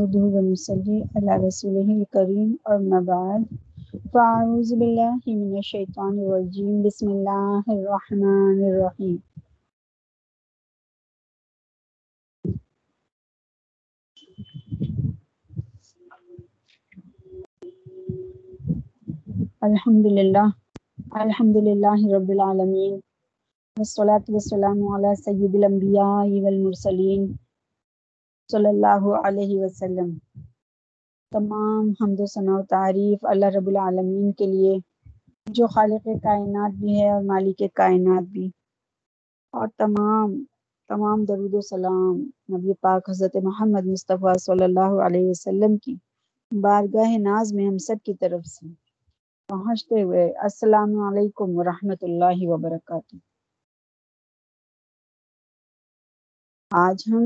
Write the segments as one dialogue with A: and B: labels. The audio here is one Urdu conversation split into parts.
A: نحمده ونصلي على رسوله الكريم أما بعد. فأعوذ بالله من الشيطان الرجيم. بسم الله الرحمن الرحيم. الحمد لله. الحمد لله رب العالمين. والصلاة والسلام على سيد الأنبياء والمرسلين. صلی اللہ علیہ وسلم۔ تمام حمد و ثناء و تعریف اللہ رب العالمین کے لیے، جو خالق کائنات بھی ہے اور مالک کائنات بھی۔ اور تمام تمام درود و سلام نبی پاک حضرت محمد مصطفیٰ صلی اللہ علیہ وسلم کی۔ بارگاہ ناز میں ہم سب کی طرف سے۔ پہنچتے ہوئے السلام علیکم ورحمۃ اللہ وبرکاتہ۔ آج ہم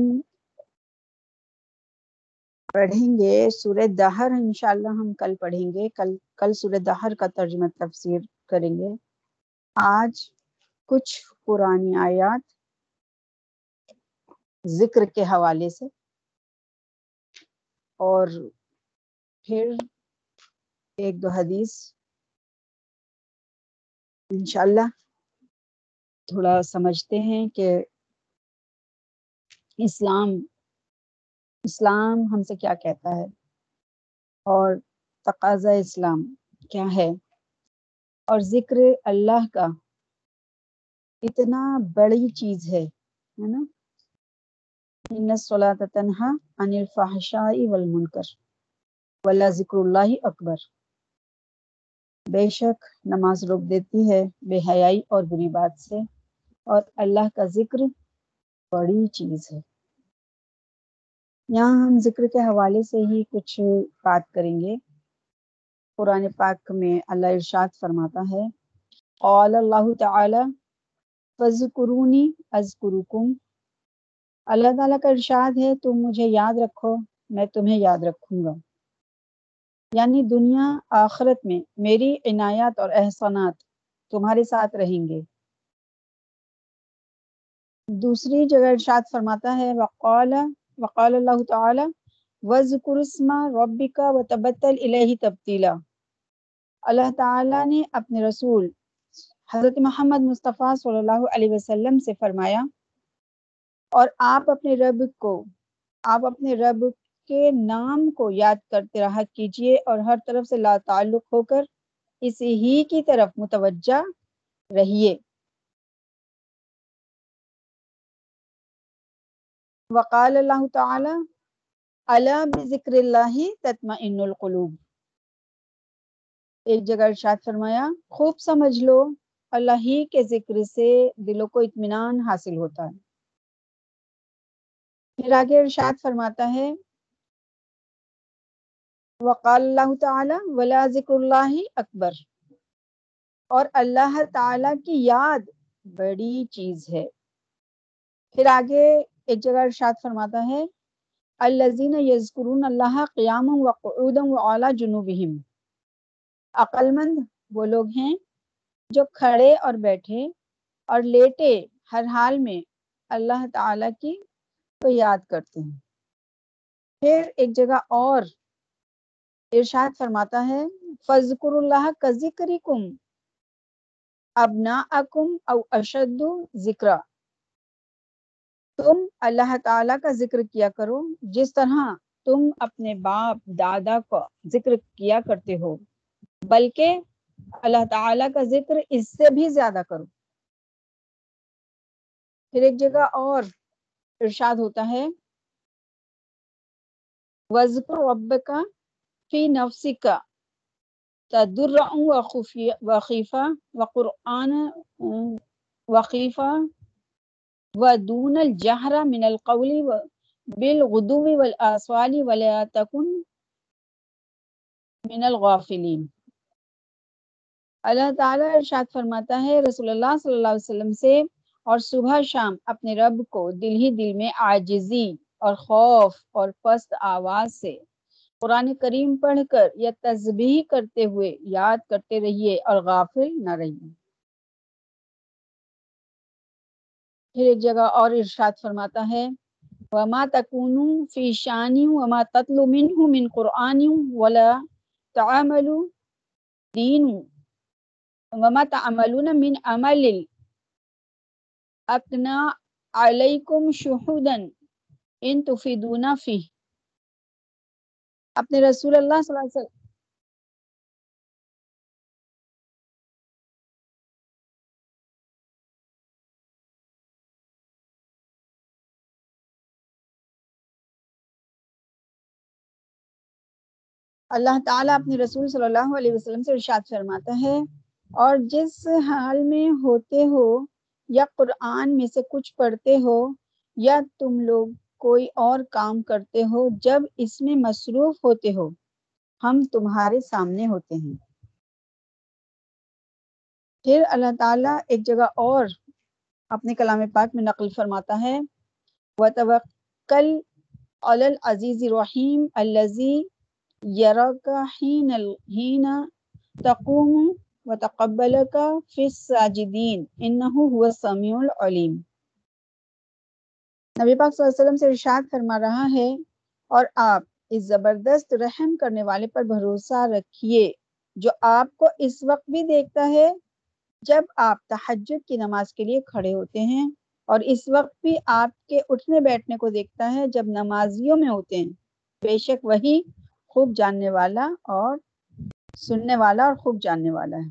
A: پڑھیں گے سورہ دہر، انشاءاللہ ہم کل پڑھیں گے۔ کل کل سورہ دہر کا ترجمہ تفسیر کریں گے۔ آج کچھ پرانی آیات ذکر کے حوالے سے۔ اور پھر ایک دو حدیث۔ انشاءاللہ تھوڑا سمجھتے ہیں کہ اسلام اسلام ہم سے کیا کہتا ہے؟ اور تقاضا اسلام کیا ہے؟ اور ذکر اللہ کا اتنا بڑی چیز ہے نا؟ تنہا ان الفحشاء والمنکر ولا ذکر اللہ اکبر۔ بے شک نماز روک دیتی ہے بے حیائی اور بری بات سے، اور اللہ کا ذکر بڑی چیز ہے۔ یہاں ہم ذکر کے حوالے سے ہی کچھ بات کریں گے۔ قرآن پاک میں اللہ ارشاد فرماتا ہے، قال اللہ تعالی فذکرونی اذکرکم۔ اللہ تعالیٰ کا ارشاد ہے، تم مجھے یاد رکھو، میں تمہیں یاد رکھوں گا۔ یعنی دنیا، آخرت میں میری عنایات اور احسانات تمہارے ساتھ رہیں گے۔ دوسری جگہ ارشاد فرماتا ہے، وقال وقال اللہ تعالی وَذْكُرُ اسْمَ رَبِّكَ وَتَبَتَّلْ إِلَيْهِ تَبْتِيلًا. اللہ تعالیٰ نے اپنے رسول حضرت محمد مصطفیٰ صلی اللہ علیہ وسلم سے فرمایا، اور آپ اپنے رب کو، آپ اپنے رب کے نام کو یاد کرتے رہا کیجیے اور ہر طرف سے لا تعلق ہو کر اسی ہی کی طرف متوجہ رہیے۔ وقال اللہ تعالی اللہ بذکر اللہ تطمئن القلوب. ایک جگہ ارشاد فرمایا، خوب سمجھ لو، اللہ ہی کے ذکر سے دلوں کو اطمینان حاصل ہوتا ہے. پھر آگے ارشاد فرماتا ہے، وقال اللہ تعالی، ولا ذکر اللہ اکبر. اور اللہ تعالی کی یاد بڑی چیز ہے۔ پھر آگے ایک جگہ ارشاد فرماتا ہے الزین یذکرون اللہ قیام و قعودم و اعلیٰ جنوبہم۔ عقل مند وہ لوگ ہیں جو کھڑے اور بیٹھے اور لیٹے ہر حال میں اللہ تعالی کی کو یاد کرتے ہیں۔ پھر ایک جگہ اور ارشاد فرماتا ہے فضکر اللہ کا ذکر کم ابنا اکم او اشد ذکر تم اللہ تعالیٰ کا ذکر کیا کرو۔ جس طرح تم اپنے باپ، دادا کا ذکر کیا کرتے ہو، بلکہ اللہ تعالیٰ کا ذکر اس سے بھی زیادہ کرو۔ پھر ایک جگہ اور ارشاد ہوتا ہے۔ وزقر رب کا فی نفسی کا تدر و خفیہ وقیفہ وقرآن وقیفہ ودون الجہر من القول بالغدو والآسوال ولا تکن من الغافلین اللہ تعالیٰ ارشاد فرماتا ہے، رسول اللہ صلی اللہ علیہ وسلم سے، اور صبح شام اپنے رب کو دل ہی دل میں عاجزی اور خوف اور پست آواز سے قرآن کریم پڑھ کر یا تسبیح کرتے ہوئے یاد کرتے رہیے اور غافل نہ رہیے۔ پھر ایک جگہ اور ارشاد فرماتا ہے، وما تکونو فی شانی وما تتلو منہ من قرآن ولا تعملو دین وما تعملون من عمل اکنا علیکم شہودن ان تفیدون فی اپنے رسول اللہ صلی اللہ علیہ وسلم اللہ تعالیٰ اپنے رسول صلی اللہ علیہ وسلم سے ارشاد فرماتا ہے اور جس حال میں ہوتے ہو یا قرآن میں سے کچھ پڑھتے ہو یا تم لوگ کوئی اور کام کرتے ہو، جب اس میں مصروف ہوتے ہو، ہم تمہارے سامنے ہوتے ہیں۔ پھر اللہ تعالیٰ ایک جگہ اور اپنے کلام پاک میں نقل فرماتا ہے۔ وَتَوَكَّلْ عَلَى الْعَزِيزِ الرَّحِيمِ الَّذِي يَرَكَ حِينَ الْحِينَ تَقُومُ وَتَقَبَّلَكَ فِي السَّاجِدِينَ. إِنَّهُ هُوَ السَّمِيعُ الْعَلِيمُ. نبی پاک صلی اللہ علیہ وسلم سے ارشاد فرما رہا ہے، اور آپ اس زبردست رحم کرنے والے پر بھروسہ رکھیے، جو آپ کو اس وقت بھی دیکھتا ہے جب آپ تحجد کی نماز کے لیے کھڑے ہوتے ہیں، اور اس وقت بھی آپ کے اٹھنے بیٹھنے کو دیکھتا ہے جب نمازیوں میں ہوتے ہیں۔ بے شک وہی خوب جاننے والا اور سننے والا اور خوب جاننے والا ہے۔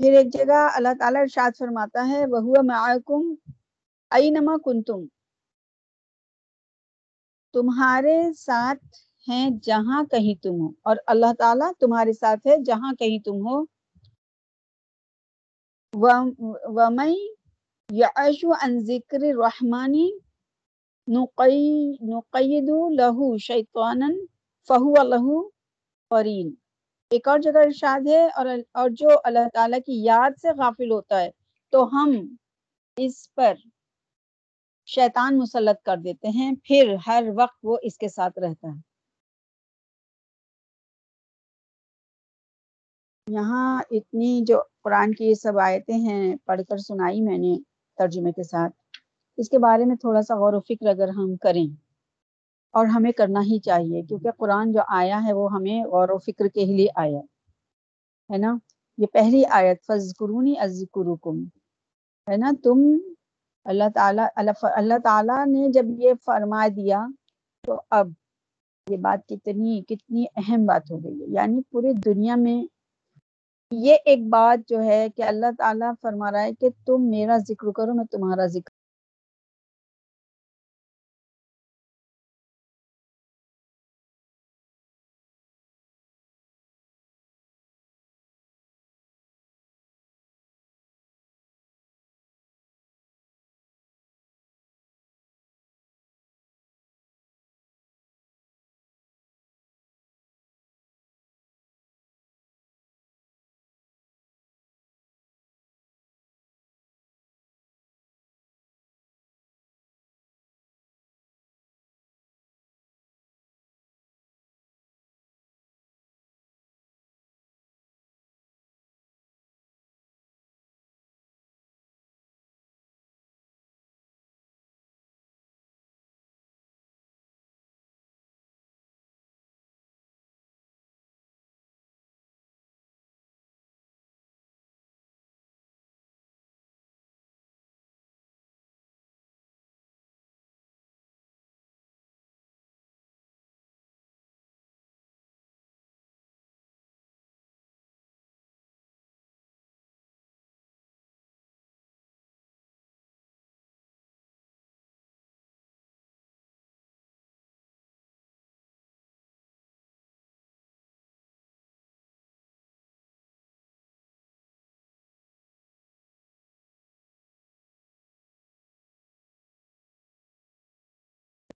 A: پھر ایک جگہ اللہ تعالیٰ ارشاد فرماتا ہے وہ معکم اینما کنتم تمہارے ساتھ ہیں جہاں کہیں تم ہو، اور اللہ تعالیٰ تمہارے ساتھ ہے جہاں کہیں تم ہو۔ وَمَن يَعَشُ عَن ذِكْرِ الرَّحْمَنِ نُقَيِّدُ لَهُ شَيْطَانًا فَهُوَ لَهُ قَرِينٌ. ایک اور جگہ ارشاد ہے اور اور جو اللہ تعالیٰ کی یاد سے غافل ہوتا ہے، تو ہم اس پر شیطان مسلط کر دیتے ہیں، پھر ہر وقت وہ اس کے ساتھ رہتا ہے۔ یہاں اتنی جو قرآن کی یہ سب آیتیں ہیں، پڑھ کر سنائی میں نے۔ ترجمے کے ساتھ۔ اس کے بارے میں تھوڑا سا غور و فکر اگر ہم کریں، اور ہمیں کرنا ہی چاہیے، کیونکہ قرآن جو آیا ہے وہ ہمیں غور و فکر کے لیے آیا ہے نا؟ یہ پہلی آیت فض قرونی ازکرکم ہے نا؟ تم اللہ تعالیٰ اللہ تعالیٰ نے جب یہ فرما دیا تو اب یہ بات کتنی کتنی اہم بات ہو گئی ہے۔ یعنی پوری دنیا میں یہ ایک بات جو ہے کہ اللہ تعالیٰ فرما رہا ہے کہ تم میرا ذکر کرو، میں تمہارا ذکر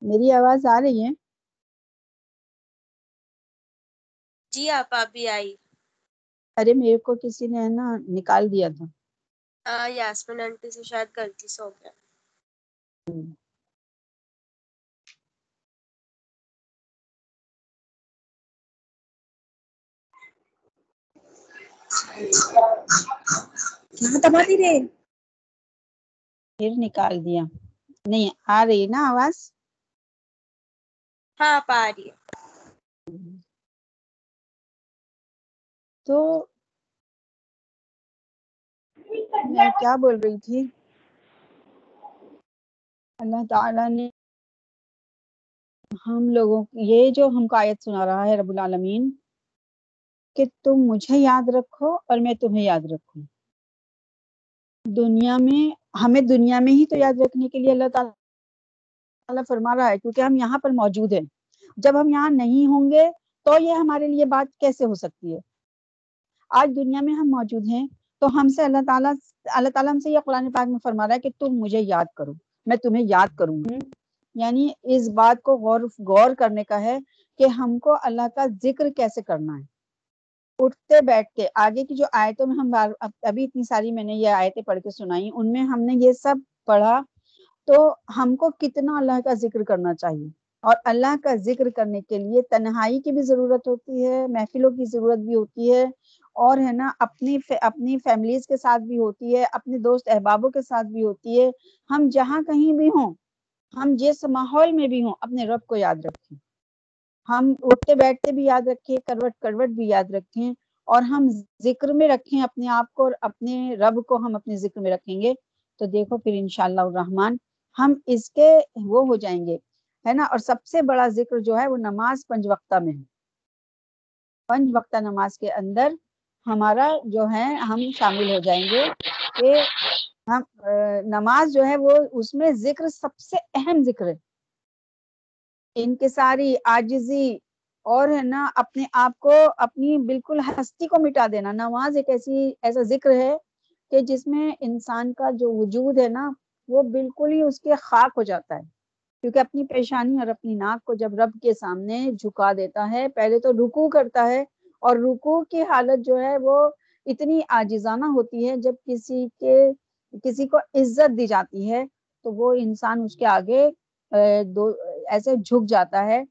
A: میری آواز آ رہی ہے؟
B: جی آپ آپ بھی آئی
A: ارے میرے کو کسی نے نا نکال دیا تھا۔
B: یاسمین آنٹی سے شاید غلطی سے ہو گیا۔
A: پھر نکال دیا۔ نہیں آ رہی نا آواز؟
B: ہاں پا رہی ہے
A: تو میں کیا بول رہی تھی اللہ تعالی نے ہم لوگوں یہ جو ہم کو آیت سنا رہا ہے رب العالمین کہ تم مجھے یاد رکھو اور میں تمہیں یاد رکھوں دنیا میں ہمیں دنیا میں ہی تو یاد رکھنے کے لیے اللہ تعالیٰ فرما رہا ہے کیونکہ ہم یہاں پر موجود ہیں۔ جب ہم یہاں نہیں ہوں گے تو یہ ہمارے لیے بات کیسے ہو سکتی ہے؟ آج دنیا میں ہم موجود ہیں تو ہم سے اللہ تعالیٰ اللہ تعالیٰ ہم سے یہ قرآن پاک میں فرما رہا ہے کہ تم مجھے یاد کرو میں تمہیں یاد کروں۔ گی یعنی اس بات کو غور غور کرنے کا ہے کہ ہم کو اللہ کا ذکر کیسے کرنا ہے۔ اٹھتے بیٹھتے آگے کی جو آیتوں میں ہم ابھی اتنی ساری میں نے یہ آیتیں پڑھ کے سنائی ان میں ہم نے یہ سب پڑھا۔ تو ہم کو کتنا اللہ کا ذکر کرنا چاہیے؟ اور اللہ کا ذکر کرنے کے لیے تنہائی کی بھی ضرورت ہوتی ہے، محفلوں کی ضرورت بھی ہوتی ہے، اور ہے نا، اپنی اپنی فیملیز کے ساتھ بھی ہوتی ہے، اپنے دوست احبابوں کے ساتھ بھی ہوتی ہے۔ ہم جہاں کہیں بھی ہوں، ہم جس ماحول میں بھی ہوں، اپنے رب کو یاد رکھیں۔ ہم اٹھتے بیٹھتے بھی یاد رکھیں، کروٹ کروٹ بھی یاد رکھیں، اور ہم ذکر میں رکھیں اپنے آپ کو اور اپنے رب کو ہم اپنے ذکر میں رکھیں گے۔ تو دیکھو پھر انشاءاللہ الرحمن ہم اس کے وہ ہو جائیں گے، ہے نا؟ اور سب سے بڑا ذکر جو ہے وہ نماز پنج وقتہ میں ہے۔ پنج وقتہ نماز کے اندر ہمارا جو ہے ہم شامل ہو جائیں گے کہ ہم نماز جو ہے وہ اس میں ذکر سب سے اہم ذکر ہے۔ انکساری آجزی اور ہے نا اپنے آپ کو اپنی بالکل ہستی کو مٹا دینا۔ نماز ایک ایسی، ایسا ذکر ہے کہ جس میں انسان کا جو وجود ہے نا وہ بالکل ہی اس کے خاک ہو جاتا ہے۔ کیونکہ اپنی پریشانی اور اپنی ناک کو جب رب کے سامنے جھکا دیتا ہے، پہلے تو رکو کرتا ہے اور رکو کی حالت جو ہے وہ اتنی آجزانہ ہوتی ہے جب کسی کے، کسی کو عزت دی جاتی ہے تو وہ انسان اس کے آگے دو، ایسے جھک جاتا ہے۔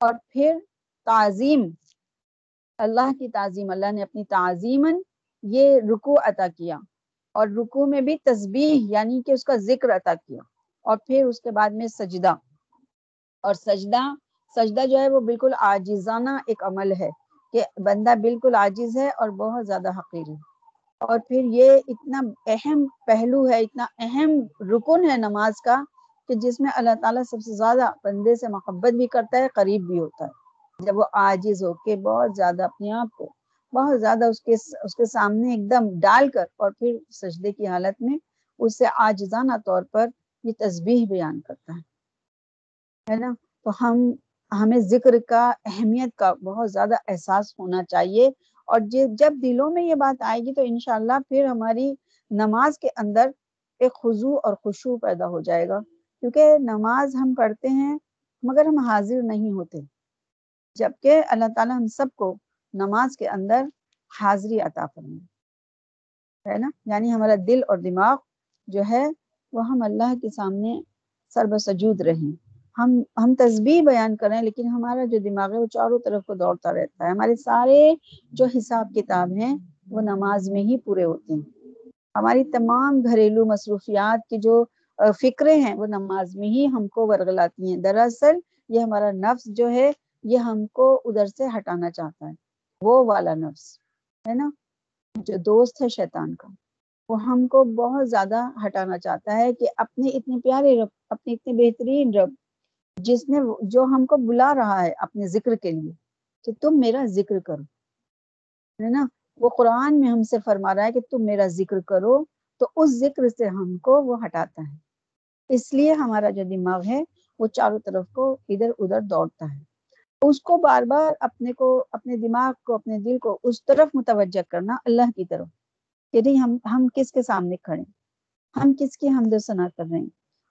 A: اور پھر تعظیم، اللہ کی تعظیم، اللہ نے اپنی تعظیم یہ رکو عطا کیا۔ اور رکو میں بھی تسبیح یعنی کہ اس کا ذکر عطا کیا اور پھر اس کے بعد میں سجدہ اور سجدہ سجدہ جو ہے وہ بالکل عاجزانہ ایک عمل ہے کہ بندہ بالکل عاجز ہے اور بہت زیادہ حقیر ہے۔ اور پھر یہ اتنا اہم پہلو ہے، اتنا اہم رکن ہے نماز کا کہ جس میں اللہ تعالیٰ سب سے زیادہ بندے سے محبت بھی کرتا ہے، قریب بھی ہوتا ہے۔ جب وہ عاجز ہو کے بہت زیادہ اپنے آپ کو بہت زیادہ اس کے اس کے سامنے ایک دم ڈال کر اور پھر سجدے کی حالت میں اس سے طور پر یہ تسبیح بیان کرتا ہے۔ نا؟ تو ہم، ہمیں ذکر کا اہمیت کا بہت زیادہ احساس ہونا چاہیے اور جی، جب دلوں میں یہ بات آئے گی تو انشاءاللہ پھر ہماری نماز کے اندر ایک خضوع اور خوشو پیدا ہو جائے گا۔ کیونکہ نماز ہم پڑھتے ہیں مگر ہم حاضر نہیں ہوتے۔ جبکہ اللہ تعالیٰ ہم سب کو نماز کے اندر حاضری عطا فرمائے۔ ہے نا؟ یعنی ہمارا دل اور دماغ جو ہے، وہ ہم اللہ کے سامنے سرب سجود رہیں۔ ہم ہم تسبیح بیان کریں، لیکن ہمارا جو دماغ ہے، وہ چاروں طرف کو دوڑتا رہتا ہے۔ ہمارے سارے جو حساب کتاب ہیں، وہ نماز میں ہی پورے ہوتے ہیں۔ ہماری تمام گھریلو مصروفیات کی جو فکریں ہیں، وہ نماز میں ہی ہم کو ورگلاتی ہیں۔ دراصل یہ ہمارا نفس جو ہے، یہ ہم کو ادھر سے ہٹانا چاہتا ہے۔ وہ والا نفس، ہے نا؟ جو دوست ہے شیطان کا، وہ ہم کو بہت زیادہ ہٹانا چاہتا ہے کہ اپنے اتنے پیارے رب، اپنے اتنے بہترین رب جس نے جو ہم کو بلا رہا ہے اپنے ذکر کے لیے، کہ تم میرا ذکر کرو، ہے نا؟ وہ قرآن میں ہم سے فرما رہا ہے کہ تم میرا ذکر کرو، تو اس ذکر سے ہم کو وہ ہٹاتا ہے۔ اس لیے ہمارا جو دماغ ہے، وہ چاروں طرف کو ادھر ادھر دوڑتا ہے۔ اس کو بار بار اپنے کو، اپنے دماغ کو، اپنے دل کو اس طرف متوجہ کرنا اللہ کی طرف۔ کہ نہیں، ہم ہم کس کے سامنے کھڑے ہم کس کی حمد و ثنا کر رہے ہیں؟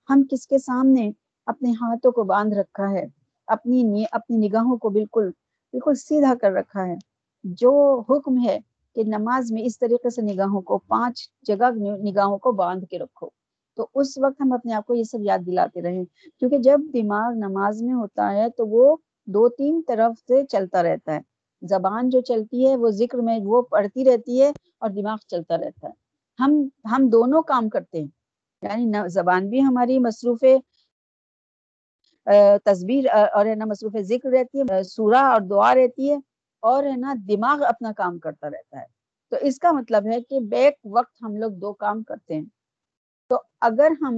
A: ہم کس کے سامنے اپنے ہاتھوں کو باندھ رکھا ہے؟ اپنی اپنی نگاہوں کو بالکل بالکل سیدھا کر رکھا ہے۔ جو حکم ہے کہ نماز میں اس طریقے سے نگاہوں کو، پانچ جگہ نگاہوں کو باندھ کے رکھو۔ تو اس وقت ہم اپنے آپ کو یہ سب یاد دلاتے رہیں۔ کیونکہ جب دماغ نماز میں ہوتا ہے تو وہ دو تین طرف سے چلتا رہتا ہے۔ زبان جو چلتی ہے، وہ ذکر میں وہ پڑھتی رہتی ہے اور دماغ چلتا رہتا ہے۔ ہم ہم دونوں کام کرتے ہیں۔ یعنی زبان بھی ہماری مصروف تصویر اور ہے نا مصروف ذکر رہتی ہے، سورہ اور دعا رہتی ہے اور ہے نا دماغ اپنا کام کرتا رہتا ہے۔ تو اس کا مطلب ہے کہ بیک وقت ہم لوگ دو کام کرتے ہیں۔ تو اگر ہم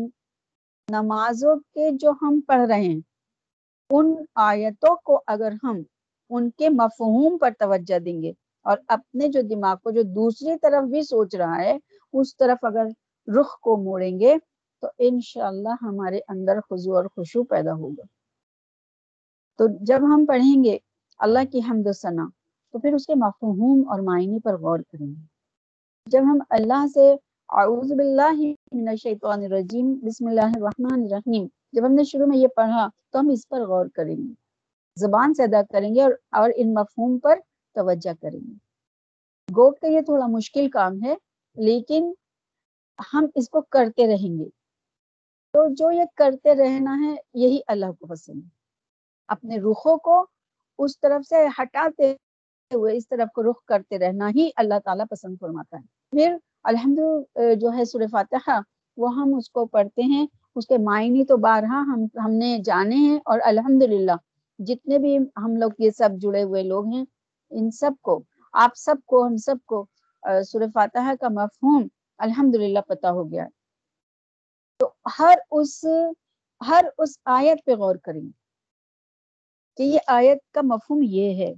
A: نمازوں کے جو ہم پڑھ رہے ہیں ان آیتوں کو اگر ہم ان کے مفہوم پر توجہ دیں گے اور اپنے جو دماغ کو جو دوسری طرف بھی سوچ رہا ہے، اس طرف اگر رخ کو موڑیں گے تو انشاءاللہ ہمارے اندر خضو اور خوشو پیدا ہوگا۔ تو جب ہم پڑھیں گے اللہ کی حمد و ثنا تو پھر اس کے مفہوم اور معنی پر غور کریں گے۔ جب ہم اللہ سے اعوذ باللہ من الشیطان الرجیم، بسم اللہ الرحمن الرحیم۔ جب ہم نے شروع میں یہ پڑھا تو ہم اس پر غور کریں گے، زبان سے ادا کریں گے اور اور ان مفہوم پر توجہ کریں گے۔ گو کا یہ تھوڑا مشکل کام ہے، لیکن ہم اس کو کرتے رہیں گے۔ تو جو یہ کرتے رہنا ہے، یہی اللہ کو پسند ہے۔ اپنے رخوں کو اس طرف سے ہٹاتے ہوئے اس طرف کو رخ کرتے رہنا ہی اللہ تعالیٰ پسند فرماتا ہے۔ پھر الحمد جو ہے سور فاتحہ، وہ ہم اس کو پڑھتے ہیں۔ اس کے معنی تو بارہا ہم ہم نے جانے ہیں اور الحمد للہ جتنے بھی ہم لوگ یہ سب جڑے ہوئے لوگ ہیں، ان سب کو، آپ سب کو، ہم سب کو سور فاتحہ کا مفہوم الحمد للہ پتہ ہو گیا تو ہر اس ہر اس آیت پہ غور کریں کہ یہ آیت کا مفہوم یہ ہے۔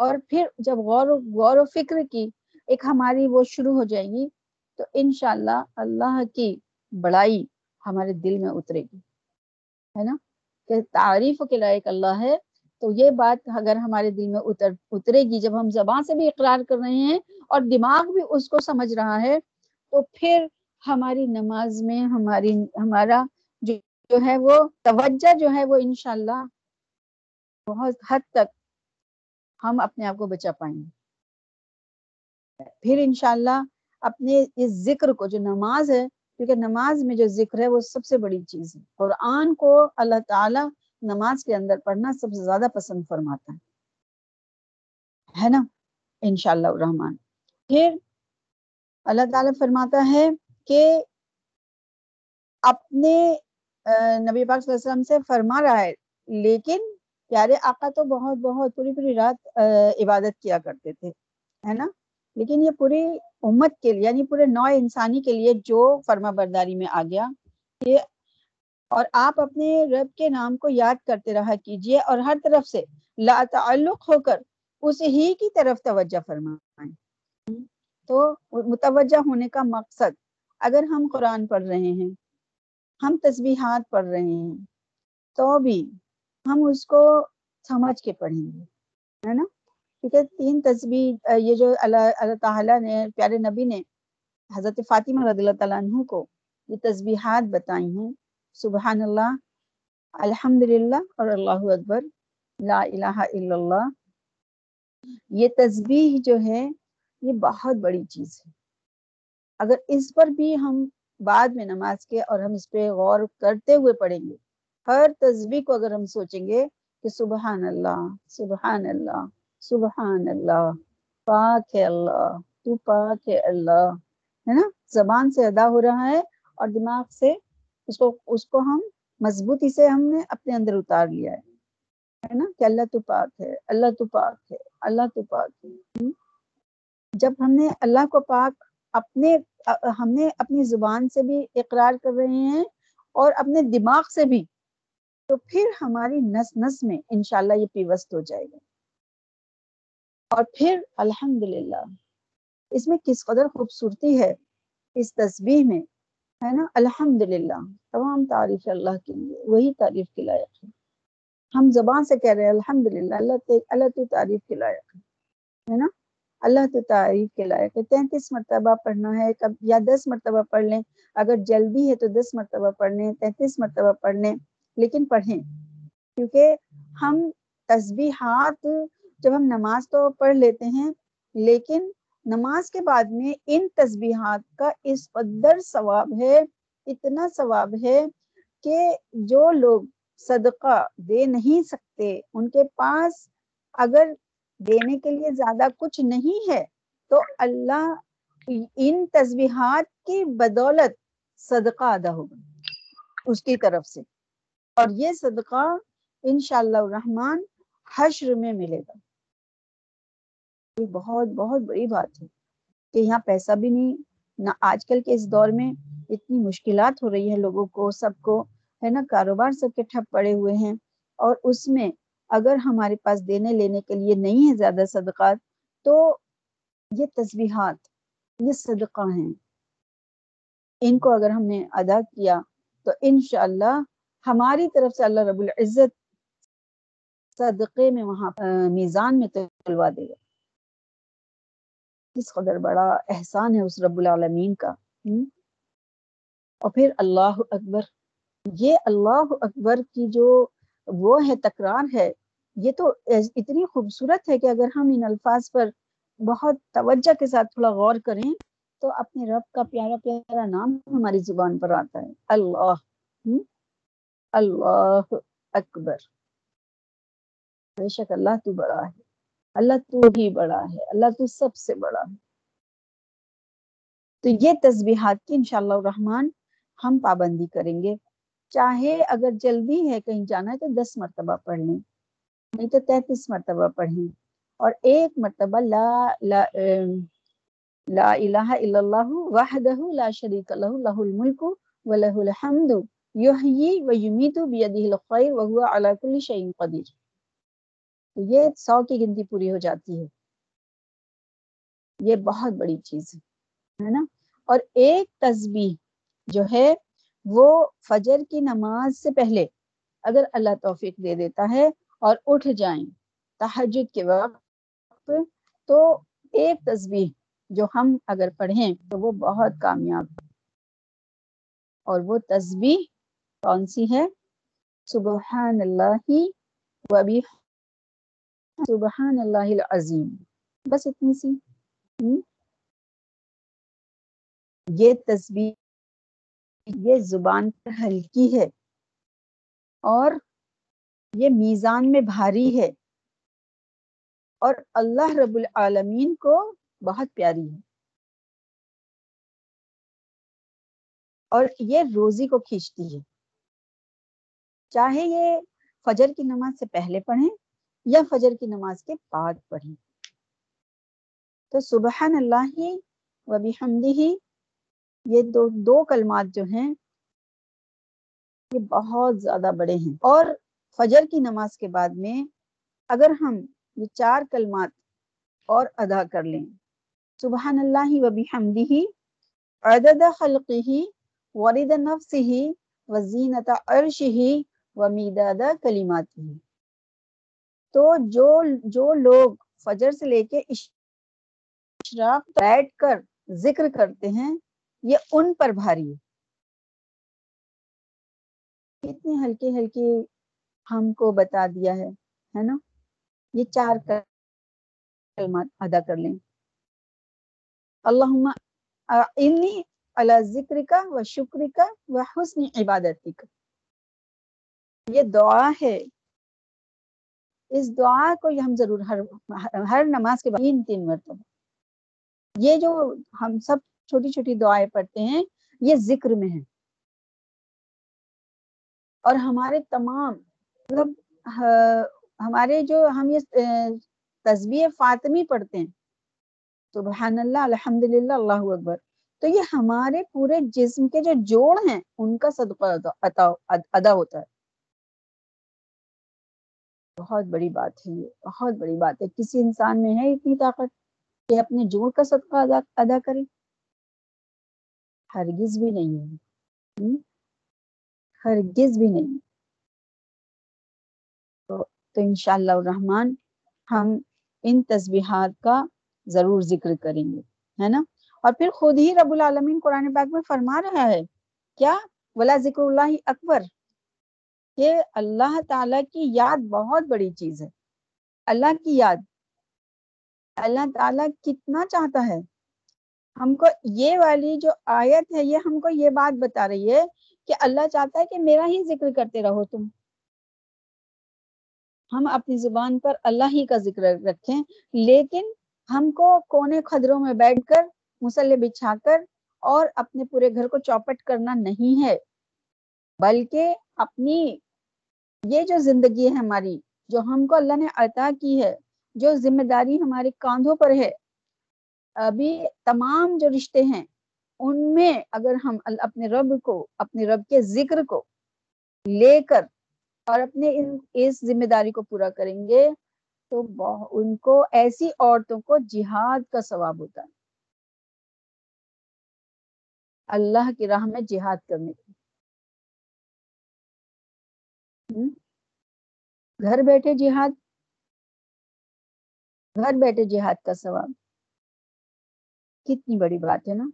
A: اور پھر جب غور و غور و فکر کی ایک ہماری وہ شروع ہو جائے گی۔ تو انشاءاللہ اللہ کی بڑائی ہمارے دل میں اترے گی۔ ہے نا؟ کہ تعریف کے لائق اللہ ہے۔ تو یہ بات اگر ہمارے دل میں اتر، اترے گی، جب ہم زبان سے بھی اقرار کر رہے ہیں اور دماغ بھی اس کو سمجھ رہا ہے، تو پھر ہماری نماز میں ہماری، ہمارا جو جو ہے وہ توجہ جو ہے وہ انشاءاللہ بہت حد تک ہم اپنے آپ کو بچا پائیں گے۔ پھر انشاءاللہ اپنے اس ذکر کو جو نماز ہے، کیونکہ نماز میں جو ذکر ہے وہ سب سے بڑی چیز ہے۔ قرآن کو اللہ تعالیٰ نماز کے اندر پڑھنا سب سے زیادہ پسند فرماتا ہے۔ ہے نا؟ انشاءاللہ الرحمن۔ پھر اللہ تعالیٰ فرماتا ہے کہ اپنے نبی پاک صلی اللہ علیہ وسلم سے فرما رہا ہے، لیکن پیارے آقا تو بہت بہت پوری پوری رات عبادت کیا کرتے تھے۔ ہے نا؟ لیکن یہ پوری امت کے لیے یعنی پورے نو انسانی کے لیے جو فرما برداری میں آ گیا، یہ اور آپ اپنے رب کے نام کو یاد کرتے رہا کیجیے اور ہر طرف سے لا تعلق ہو کر اسے ہی کی طرف توجہ فرمائیں۔ تو متوجہ ہونے کا مقصد، اگر ہم قرآن پڑھ رہے ہیں، ہم تسبیحات پڑھ رہے ہیں، تو بھی ہم اس کو سمجھ کے پڑھیں گے، ہے نا؟ کیونکہ تین تصویر یہ جو اللہ اللہ تعالیٰ نے، پیارے نبی نے حضرت فاطمہ رضی اللہ تعالیٰ عنہ کو یہ تسبیحات بتائی ہیں سبحان اللہ الحمد للہ اور اللہ اکبر، لا الہ الا اللہ۔ یہ تسبیح جو ہے، یہ بہت بڑی چیز ہے۔ اگر اس پر بھی ہم بعد میں نماز کے اور ہم اس پہ غور کرتے ہوئے پڑھیں گے، ہر تسبیح کو اگر ہم سوچیں گے کہ سبحان اللہ سبحان اللہ سبحان اللہ پاک ہے اللہ، تو پاک ہے اللہ، ہے نا؟ زبان سے ادا ہو رہا ہے اور دماغ سے اس کو اس کو ہم مضبوطی سے ہم نے اپنے اندر اتار لیا ہے نا؟ کہ اللہ تو پاک ہے، اللہ تو پاک ہے، اللہ تو پاک ہے۔ جب ہم نے اللہ کو پاک اپنے، ہم نے اپنی زبان سے بھی اقرار کر رہے ہیں اور اپنے دماغ سے بھی، تو پھر ہماری نس نس میں انشاءاللہ یہ پیوست ہو جائے گا۔ اور پھر الحمد للہ اس میں کس قدر خوبصورتی ہے اس تصویر میں، ہے نا؟ الحمد للہ تمام تعریف اللہ کے لیے، وہی تعریف کے لائق ہے۔ ہم زبان سے کہہ رہے ہیں الحمد للہ اللہ اللہ تو تعریف کے لائق ہے نا؟ اللہ تو تعریف کے لائق ہے۔ تینتیس مرتبہ پڑھنا ہے، کب یا دس مرتبہ پڑھ لیں۔ اگر جلدی ہے تو دس مرتبہ پڑھ لیں، تینتیس مرتبہ پڑھ لیں، لیکن پڑھیں۔ کیونکہ ہم تسبیحات جب ہم نماز تو پڑھ لیتے ہیں، لیکن نماز کے بعد میں ان تسبیحات کا اس قدر ثواب ہے، اتنا ثواب ہے کہ جو لوگ صدقہ دے نہیں سکتے، ان کے پاس اگر دینے کے لیے زیادہ کچھ نہیں ہے تو اللہ ان تسبیحات کی بدولت صدقہ ادا ہوگا اس کی طرف سے۔ اور یہ صدقہ انشاءاللہ الرحمن حشر میں ملے گا۔ یہ بہت بہت بڑی بات ہے کہ یہاں پیسہ بھی نہیں، نہ آج کل کے اس دور میں اتنی مشکلات ہو رہی ہے لوگوں کو، سب کو، ہے نا؟ کاروبار سب کے ٹھپ پڑے ہوئے ہیں اور اس میں اگر ہمارے پاس دینے لینے کے لیے نہیں ہے زیادہ صدقات تو یہ تسبیحات، یہ صدقہ ہیں۔ ان کو اگر ہم نے ادا کیا تو انشاءاللہ ہماری طرف سے اللہ رب العزت صدقے میں وہاں میزان میں تلوا دے گا۔ کس قدر بڑا احسان ہے اس رب العالمین کا اور پھر اللہ اکبر، یہ اللہ اکبر کی جو وہ ہے، تکرار ہے، یہ تو اتنی خوبصورت ہے کہ اگر ہم ان الفاظ پر بہت توجہ کے ساتھ تھوڑا غور کریں تو اپنے رب کا پیارا پیارا نام ہماری زبان پر آتا ہے، اللہ اللہ اکبر۔ بے شک اللہ تو بڑا ہے۔ اللہ تو ہی بڑا ہے، اللہ تو سب سے بڑا ہے۔ تو یہ تسبیحات کی انشاءاللہ الرحمن ہم پابندی کریں گے۔ چاہے اگر جلدی ہے کہیں جانا ہے تو دس مرتبہ پڑھ لیں، نہیں تو تینتیس مرتبہ پڑھیں۔ اور ایک مرتبہ لا لا لا الہ الا اللہ وحدہ لا شریک لہ لہ الملک و لہ الحمد، یحیی و یمیت بیدہ الخیر وهو علی کل شیء قدیر۔ تو یہ سو کی گنتی پوری ہو جاتی ہے۔ یہ بہت بڑی چیز ہے نا؟ اور ایک تسبیح جو ہے، وہ فجر کی نماز سے پہلے اگر اللہ توفیق دے دیتا ہے اور اٹھ جائیں تحجد کے وقت، تو ایک تسبیح جو ہم اگر پڑھیں تو وہ بہت کامیاب اور وہ تسبیح کون سی ہے؟ سبحان اللہ وبی سبحان اللہ العظیم۔ بس اتنی سی۔ یہ تسبیح، یہ زبان پر ہلکی ہے اور یہ میزان میں بھاری ہے اور اللہ رب العالمین کو بہت پیاری ہے۔ اور یہ روزی کو کھینچتی ہے۔ چاہے یہ فجر کی نماز سے پہلے پڑھیں یا فجر کی نماز کے بعد پڑھیں۔ تو سبحان اللہ و بحمدہ، یہ دو دو کلمات جو ہیں، یہ بہت زیادہ بڑے ہیں۔ اور فجر کی نماز کے بعد میں اگر ہم یہ چار کلمات اور ادا کر لیں، سبحان اللہ و بحمدہ، عدد خلقہ، ورد نفسہ وزینت عرشہ ومیداد کلماتہ۔ تو جو جو لوگ فجر سے لے کے اشراق بیٹھ کر ذکر کرتے ہیں، یہ ان پر بھاری ہے۔ کتنی ہلکی ہلکی ہم کو بتا دیا ہے ہے نا؟ یہ چار کلمات ادا کر لیں۔ اللہم انی علی ذکر کا و شکر کا و حسن عبادتی کا یہ دعا ہے اس دعا کو ہم ضرور ہر ہر نماز کے بعد تین تین مرتبہ۔ یہ جو ہم سب چھوٹی چھوٹی دعائیں پڑھتے ہیں، یہ ذکر میں ہے اور ہمارے تمام مطلب ہمارے جو ہم یہ تصویر فاطمی پڑھتے ہیں۔ سبحان اللہ الحمد للہ اللہ اکبر۔ تو یہ ہمارے پورے جسم کے جو جوڑ ہیں، ان کا صدقہ ادا ہوتا ہے۔ بہت بڑی بات ہے یہ بہت بڑی بات ہے۔ کسی انسان میں ہے اتنی طاقت کہ اپنے جوڑ کا صدقہ ادا ادا کرے؟ ہرگز بھی نہیں ہے۔ ہرگز بھی نہیں۔ تو, تو انشاءاللہ الرحمن ہم ان تسبیحات کا ضرور ذکر کریں گے ہے نا؟ اور پھر خود ہی رب العالمین قرآن پاک میں فرما رہا ہے کیا؟ ولا ذکر اللہ اکبر۔ کہ اللہ تعالی کی یاد بہت بڑی چیز ہے۔ اللہ کی یاد۔ اللہ تعالیٰ کتنا چاہتا ہے۔ ہم کو یہ والی جو آیت ہے، یہ ہم کو یہ بات بتا رہی ہے کہ اللہ چاہتا ہے کہ میرا ہی ذکر کرتے رہو تم۔ ہم اپنی زبان پر اللہ ہی کا ذکر رکھیں، لیکن ہم کو کونے خدروں میں بیٹھ کر، مسلح بچھا کر اور اپنے پورے گھر کو چوپٹ کرنا نہیں ہے، بلکہ اپنی یہ جو زندگی ہے ہماری، جو ہم کو اللہ نے عطا کی ہے، جو ذمہ داری ہمارے کاندھوں پر ہے، ابھی تمام جو رشتے ہیں، ان میں اگر ہم اپنے رب کو، اپنے رب کے ذکر کو لے کر اور اپنے اس ذمہ داری کو پورا کریں گے، تو ان کو ایسی عورتوں کو جہاد کا ثواب ہوتا۔ ہے اللہ کی راہ میں جہاد کرنے کی گھر بیٹھے جہاد۔ گھر بیٹھے جہاد کا ثواب۔ کتنی بڑی بات ہے نا۔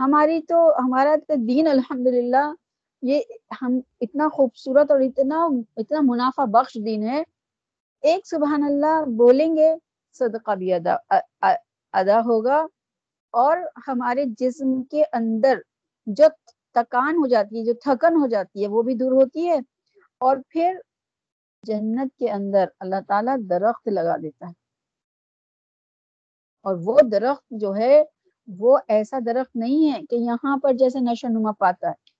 A: ہماری تو، ہمارا دین الحمدللہ، یہ ہم اتنا خوبصورت اور اتنا اتنا منافع بخش دین ہے۔ ایک سبحان اللہ بولیں گے، صدقہ بھی ادا ادا ہوگا۔ اور ہمارے جسم کے اندر جو تکان ہو جاتی ہے جو تھکن ہو جاتی ہے وہ بھی دور ہوتی ہے۔ اور پھر جنت کے اندر اللہ تعالیٰ درخت لگا دیتا ہے۔ اور وہ درخت جو ہے وہ ایسا درخت نہیں ہے کہ یہاں پر جیسے نشو نما پاتا ہے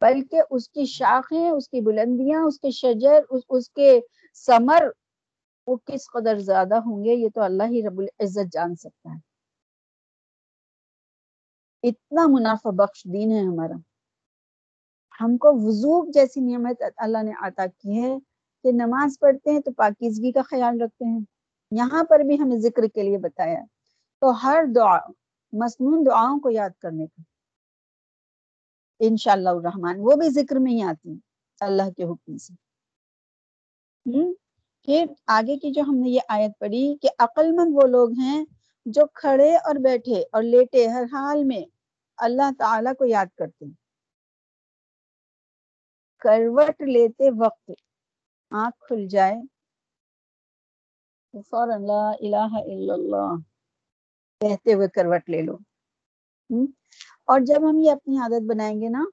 A: بلکہ اس کی شاخیں اس کی بلندیاں اس کے شجر اس, اس کے سمر وہ کس قدر زیادہ ہوں گے یہ تو اللہ ہی رب العزت جان سکتا ہے۔ اتنا منافع بخش دین ہے ہمارا۔ ہم کو وضو جیسی نعمت اللہ نے عطا کی ہے کہ نماز پڑھتے ہیں تو پاکیزگی کا خیال رکھتے ہیں۔ یہاں پر بھی ہمیں ذکر کے لیے بتایا۔ تو ہر دعا مصنون دعاؤں کو یاد کرنے کا۔ انشاءاللہ الرحمن، وہ بھی ذکر میں ہی آتی ہیں۔ اللہ کے حکم سے۔ پھر آگے کی جو ہم نے یہ آیت پڑھی کہ عقل مند وہ لوگ ہیں جو کھڑے اور بیٹھے اور لیٹے ہر حال میں۔ اللہ تعالی کو یاد کرتے ہیں کروٹ لیتے وقت آنکھ کھل جائے۔ فوراً لا الہ الا اللہ۔ کہتے ہوئے کروٹ لے لو۔ اور جب ہم یہ اپنی عادت بنائیں گے نا،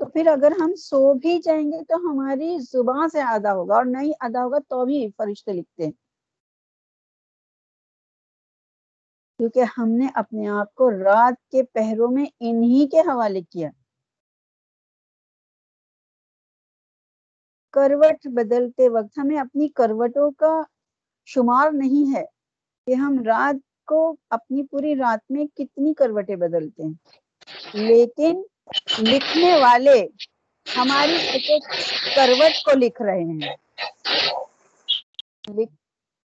A: تو پھر اگر ہم سو بھی جائیں گے تو ہماری زبان سے ادا ہوگا، اور نہیں ادا ہوگا تو بھی فرشتے لکھتے ہیں۔ کیونکہ ہم نے اپنے آپ کو رات کے پہروں میں انہی کے حوالے کیا۔ کروٹ بدلتے وقت ہمیں اپنی کروٹوں کا شمار نہیں ہے کہ ہم رات کو اپنی پوری رات میں کتنی کروٹیں بدلتے ہیں۔ لیکن لکھنے والے ہماری ایک ایک کروٹ کو لکھ رہے ہیں۔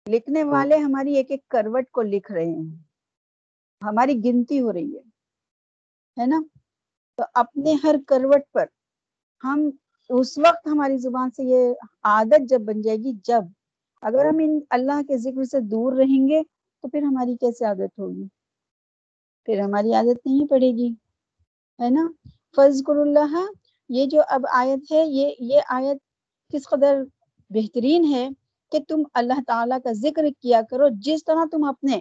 A: لکھنے والے ہماری ایک ایک کروٹ کو لکھ رہے ہیں۔ ہماری گنتی ہو رہی ہے نا؟ تو اپنے ہر کروٹ پر ہم، اس وقت ہماری زبان سے یہ عادت جب بن جائے گی، جب اگر ہم ان اللہ کے ذکر سے دور رہیں گے تو پھر ہماری کیسے عادت ہوگی؟ پھر ہماری عادت نہیں پڑے گی، ہے نا؟ فضکر اللہ، یہ جو اب آیت ہے، یہ یہ آیت کس قدر بہترین ہے کہ تم اللہ تعالیٰ کا ذکر کیا کرو، جس طرح تم اپنے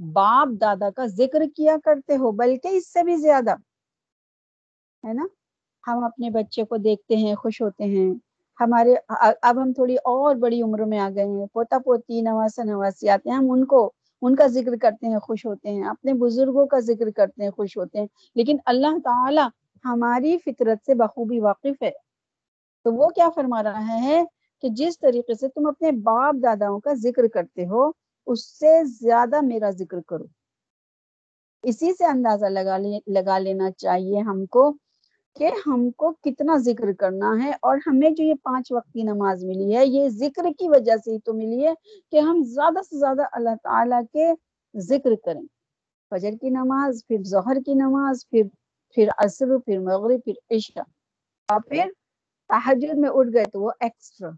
A: باپ دادا کا ذکر کیا کرتے ہو، بلکہ اس سے بھی زیادہ، ہے نا؟ ہم اپنے بچے کو دیکھتے ہیں، خوش ہوتے ہیں۔ ہمارے، اب ہم تھوڑی اور بڑی عمر میں آ گئے ہیں۔ پوتا پوتی، نواسا نواسی آتے ہیں۔ ہم ان کو، ان کا ذکر کرتے ہیں، خوش ہوتے ہیں۔ اپنے بزرگوں کا ذکر کرتے ہیں، خوش ہوتے ہیں۔ لیکن اللہ تعالی ہماری فطرت سے بخوبی واقف ہے۔ تو وہ کیا فرما رہا ہے کہ جس طریقے سے تم اپنے باپ داداؤں کا ذکر کرتے ہو اس سے زیادہ میرا ذکر کرو۔ اسی سے اندازہ لگا لگا لینا چاہیے ہم کو کہ ہم کو کتنا ذکر کرنا ہے اور ہمیں جو یہ پانچ وقت کی نماز ملی ہے، یہ ذکر کی وجہ سے ہی تو ملی ہے کہ ہم زیادہ سے زیادہ اللہ تعالیٰ کے ذکر کریں۔ فجر کی نماز، پھر ظہر کی نماز، پھر پھر عصر، پھر مغرب، پھر عشاء۔ اور پھر تحجد میں اٹھ گئے تو وہ ایکسٹرا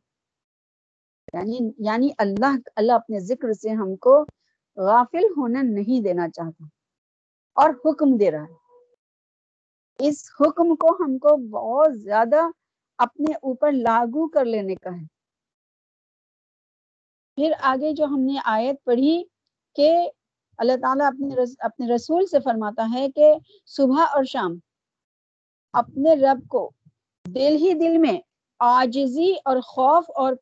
A: یعنی یعنی اللہ اللہ اپنے ذکر سے ہم کو غافل ہونا نہیں دینا چاہتا اور حکم دے رہا ہے۔ اس حکم کو ہم کو بہت زیادہ اپنے اوپر لاگو کر لینے کا ہے۔ پھر آگے جو ہم نے آیت پڑھی کہ اللہ تعالیٰ اپنے اپنے رسول سے فرماتا ہے کہ صبح اور شام اپنے رب کو دل ہی دل میں آجزی اور خوف اور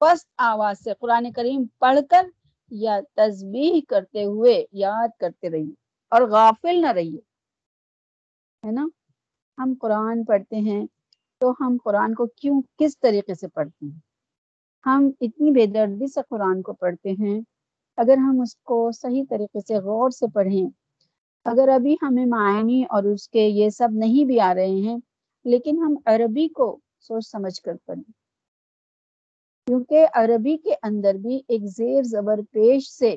A: پست آواز سے قرآن کریم پڑھ کر یا تسبیح کرتے ہوئے یاد کرتے رہیے اور غافل نہ رہیے، ہے نا؟ ہم قرآن پڑھتے ہیں تو ہم قرآن کو کیوں، کس طریقے سے پڑھتے ہیں؟ ہم اتنی بے دردی سے قرآن کو پڑھتے ہیں، اگر ہم اس کو صحیح طریقے سے غور سے پڑھیں، اگر ابھی ہمیں معنی اور اس کے یہ سب نہیں بھی آ رہے ہیں، لیکن ہم عربی کو سوچ سمجھ کر پڑھیں۔ کیونکہ عربی کے اندر بھی ایک زیر زبر پیش سے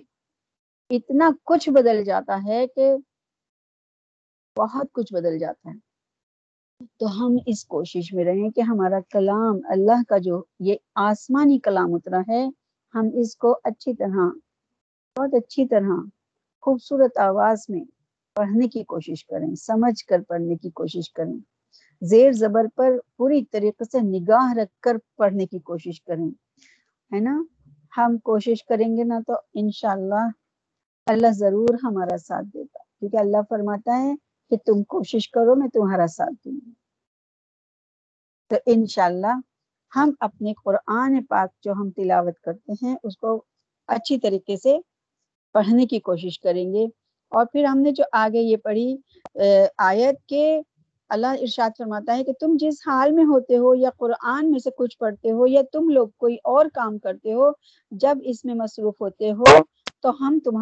A: اتنا کچھ بدل جاتا ہے کہ بہت کچھ بدل جاتا ہے۔ تو ہم اس کوشش میں رہیں کہ ہمارا کلام اللہ کا جو یہ آسمانی کلام اترا ہے، ہم اس کو اچھی طرح، بہت اچھی طرح خوبصورت آواز میں پڑھنے کی کوشش کریں، سمجھ کر پڑھنے کی کوشش کریں۔ زیر زبر پر پوری طریقے سے نگاہ رکھ کر پڑھنے کی کوشش کریں۔ ہے نا؟ ہم کوشش کریں گے نا تو انشاءاللہ اللہ ضرور ہمارا ساتھ دے گا۔ کیونکہ اللہ فرماتا ہے کہ تم کوشش کرو، میں تمہارا ساتھ دوں گی۔ تو انشاءاللہ ہم اپنے قرآن پاک جو ہم تلاوت کرتے ہیں، اس کو اچھی طریقے سے پڑھنے کی کوشش کریں گے۔ اور پھر ہم نے جو آگے یہ پڑھی آیت کے اللہ ارشاد فرماتا ہے کہ تم جس حال میں ہوتے ہو یا قرآن میں سے کچھ پڑھتے ہو یا تم لوگ کوئی اور کام کرتے ہو، جب اس میں مصروف ہوتے ہو تو ہم تمہارے